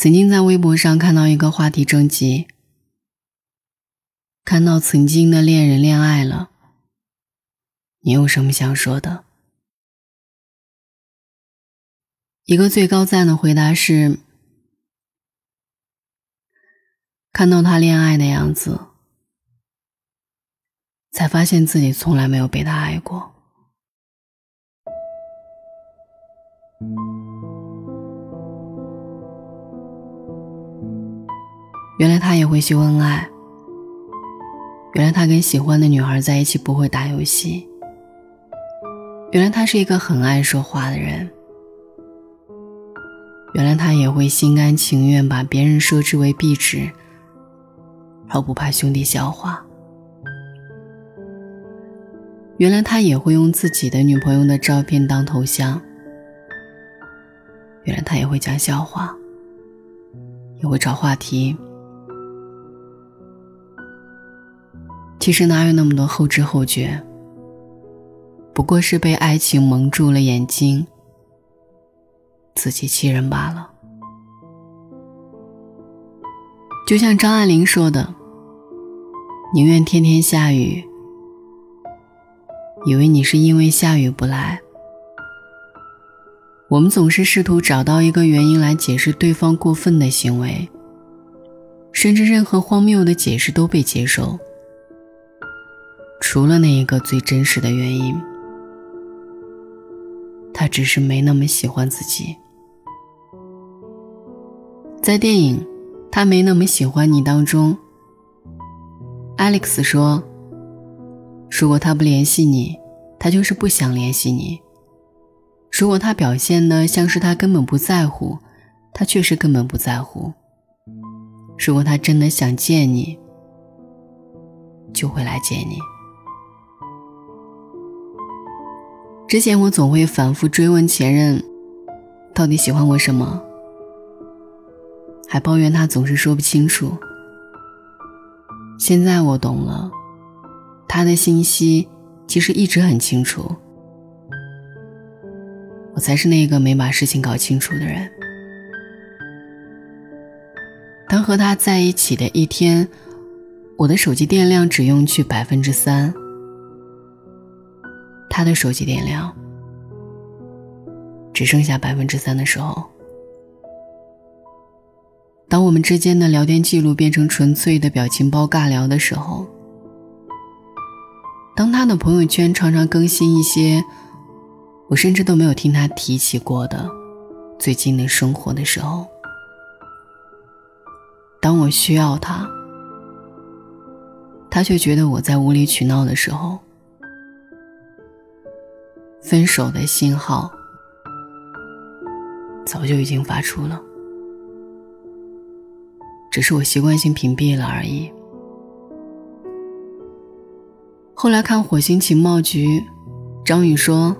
曾经在微博上看到一个话题征集，看到曾经的恋人恋爱了，你有什么想说的？一个最高赞的回答是：看到他恋爱的样子，才发现自己从来没有被他爱过。原来他也会秀恩爱。原来他跟喜欢的女孩在一起不会打游戏。原来他是一个很爱说话的人。原来他也会心甘情愿把别人设置为壁纸，而不怕兄弟笑话。原来他也会用自己的女朋友的照片当头像。原来他也会讲笑话，也会找话题。其实哪有那么多后知后觉？不过是被爱情蒙住了眼睛，自欺欺人罢了。就像张爱玲说的：“宁愿天天下雨，以为你是因为下雨不来。”我们总是试图找到一个原因来解释对方过分的行为，甚至任何荒谬的解释都被接受。除了那一个最真实的原因，他只是没那么喜欢自己。在电影《他没那么喜欢你》当中，Alex 说：“如果他不联系你，他就是不想联系你；如果他表现的像是他根本不在乎，他确实根本不在乎；如果他真的想见你，就会来见你。”之前我总会反复追问前任，到底喜欢我什么，还抱怨他总是说不清楚。现在我懂了，他的信息其实一直很清楚，我才是那个没把事情搞清楚的人。当和他在一起的一天，我的手机电量只用去百分之三。他的手机电量只剩下百分之三的时候，当我们之间的聊天记录变成纯粹的表情包尬聊的时候，当他的朋友圈常常更新一些我甚至都没有听他提起过的最近的生活的时候，当我需要他，他却觉得我在无理取闹的时候。分手的信号早就已经发出了，只是我习惯性屏蔽了而已。后来看《火星情报局》，张宇说，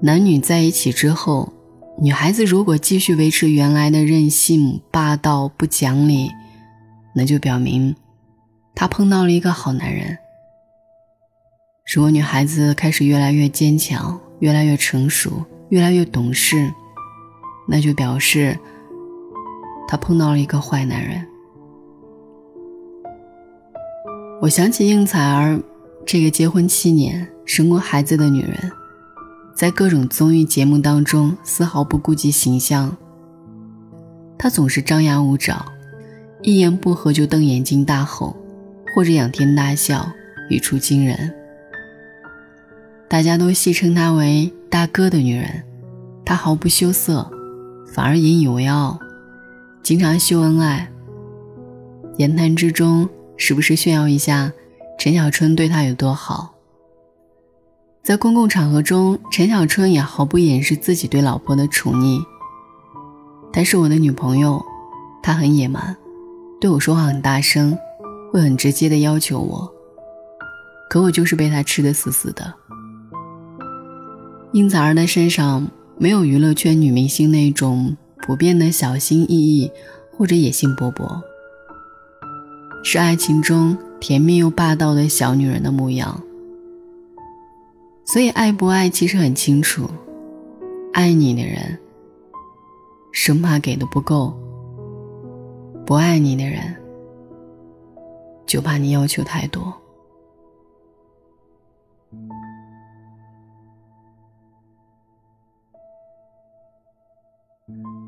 男女在一起之后，女孩子如果继续维持原来的任性、霸道、不讲理，那就表明她碰到了一个好男人。如果女孩子开始越来越坚强，越来越成熟，越来越懂事，那就表示她碰到了一个坏男人。我想起应采儿这个结婚七年、生过孩子的女人，在各种综艺节目当中丝毫不顾及形象。她总是张牙舞爪，一言不合就瞪眼睛大吼，或者仰天大笑，语出惊人。大家都戏称她为“大哥”的女人，她毫不羞涩，反而引以为傲，经常秀恩爱。言谈之中，时不时炫耀一下陈小春对她有多好。在公共场合中，陈小春也毫不掩饰自己对老婆的宠溺。但是我的女朋友，她很野蛮，对我说话很大声，会很直接的要求我。可我就是被她吃的死死的。应采儿的身上没有娱乐圈女明星那种普遍的小心翼翼或者野心勃勃，是爱情中甜蜜又霸道的小女人的模样。所以爱不爱其实很清楚，爱你的人生怕给的不够，不爱你的人，就怕你要求太多。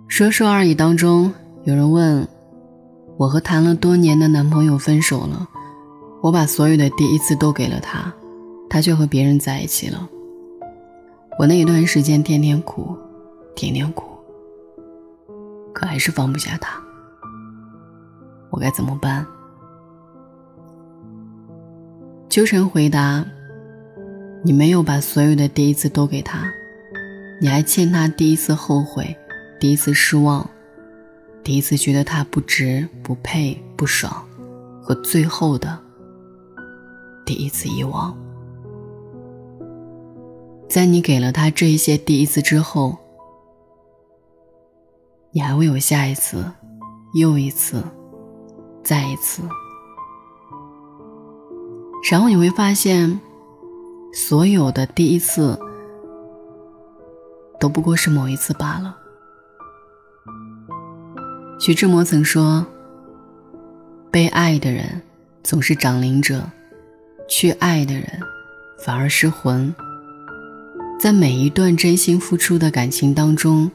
说说而已当中，有人问我和谈了多年的男朋友分手了，我把所有的第一次都给了他，他却和别人在一起了。我那一段时间天天哭，天天哭，可还是放不下他。我该怎么办？秋晨回答：“你没有把所有的第一次都给他，你还欠他第一次后悔，第一次失望，第一次觉得他不值、不配、不爽，和最后的第一次遗忘。在你给了他这一些第一次之后，你还会有下一次，又一次。”再一次，然后你会发现，所有的第一次都不过是某一次罢了。徐志摩曾说：“被爱的人总是长灵者，去爱的人反而失魂。”在每一段真心付出的感情当中，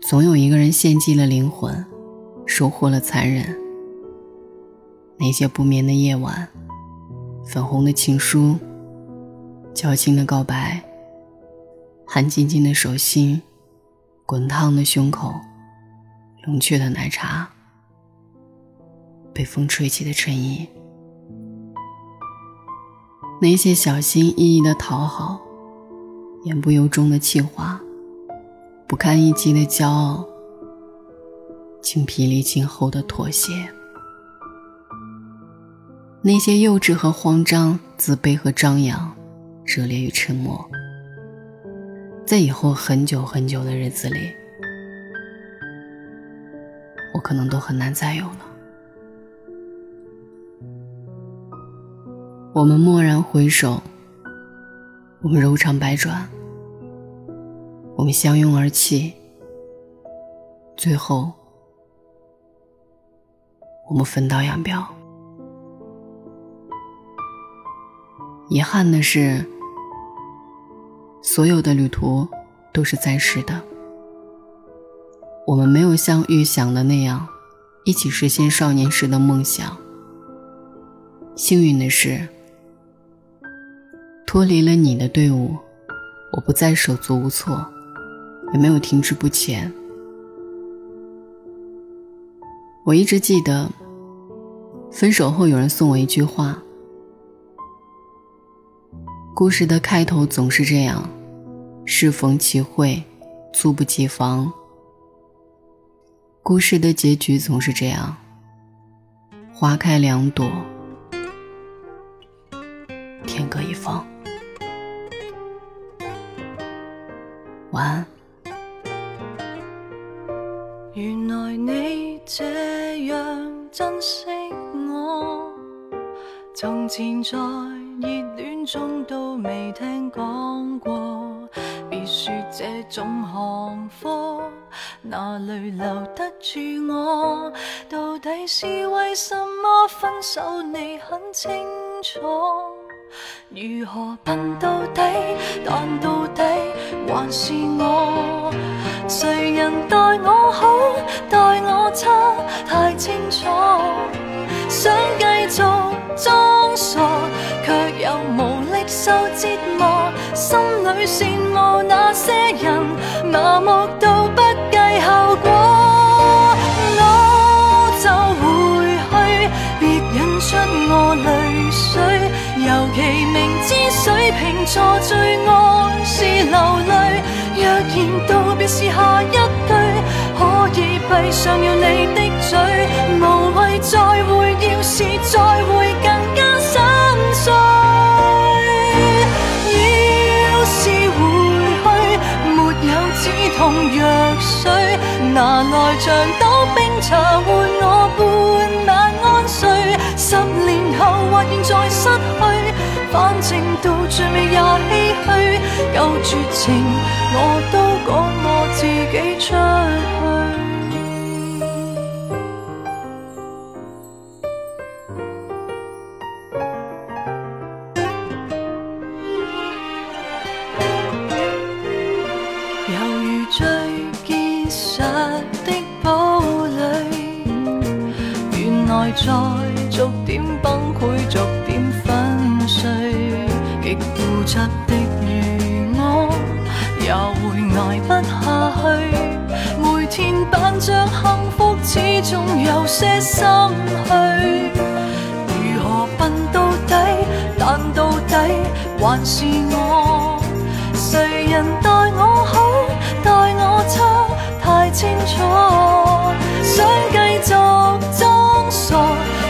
总有一个人献祭了灵魂，收获了残忍。那些不眠的夜晚，粉红的情书，矫情的告白，汗津津的手心，滚烫的胸口，冷却的奶茶，被风吹起的衬衣，那些小心翼翼的讨好，言不由衷的气话，不堪一击的骄傲，精疲力尽后的妥协。那些幼稚和慌张，自卑和张扬，热烈与沉默，在以后很久很久的日子里，可能都很难再有了。我们蓦然回首，我们柔肠百转，我们相拥而泣，最后，我们分道扬镳。遗憾的是，所有的旅途都是暂时的。我们没有像预想的那样，一起实现少年时的梦想。幸运的是，脱离了你的队伍，我不再手足无措，也没有停滞不前。我一直记得，分手后有人送我一句话。故事的开头总是这样，适逢其会，猝不及防。故事的结局总是这样，花开两朵，天各一方。晚安。原来你这样珍惜我，从前在。热恋中都未听讲过，别说这种行货，哪里留得住我？到底是为什么分手？你很清楚，如何笨到底？但到底还是我，谁人待我好，待我差，太清楚，想继续装傻。却又无力受折磨，心里羡慕那些人麻木到不后果。我就回去，别引出我泪水。尤其明知水瓶座最爱是流泪，若然道别是下一句，可以闭上了你的嘴，无谓再会，要是再会更加心碎。要是回去，没有止痛。药水，拿来像斗冰茶换我半晚安睡。十年后或现在失去，反正到最尾也唏嘘。够绝情，我都赶我自己出去。中有些心虚如何笨到底？但到底还是我谁人待我好？待我差太清楚。想继续装傻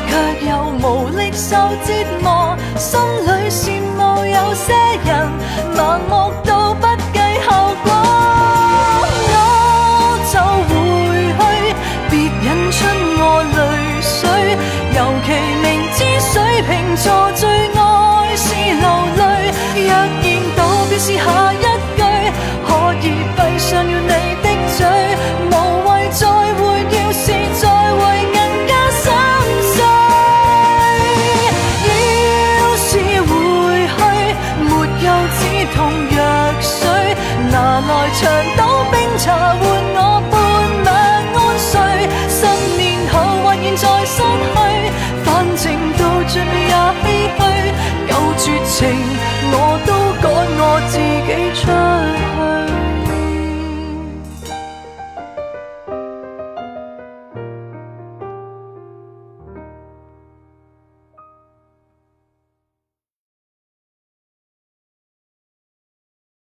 却又无力受折磨。心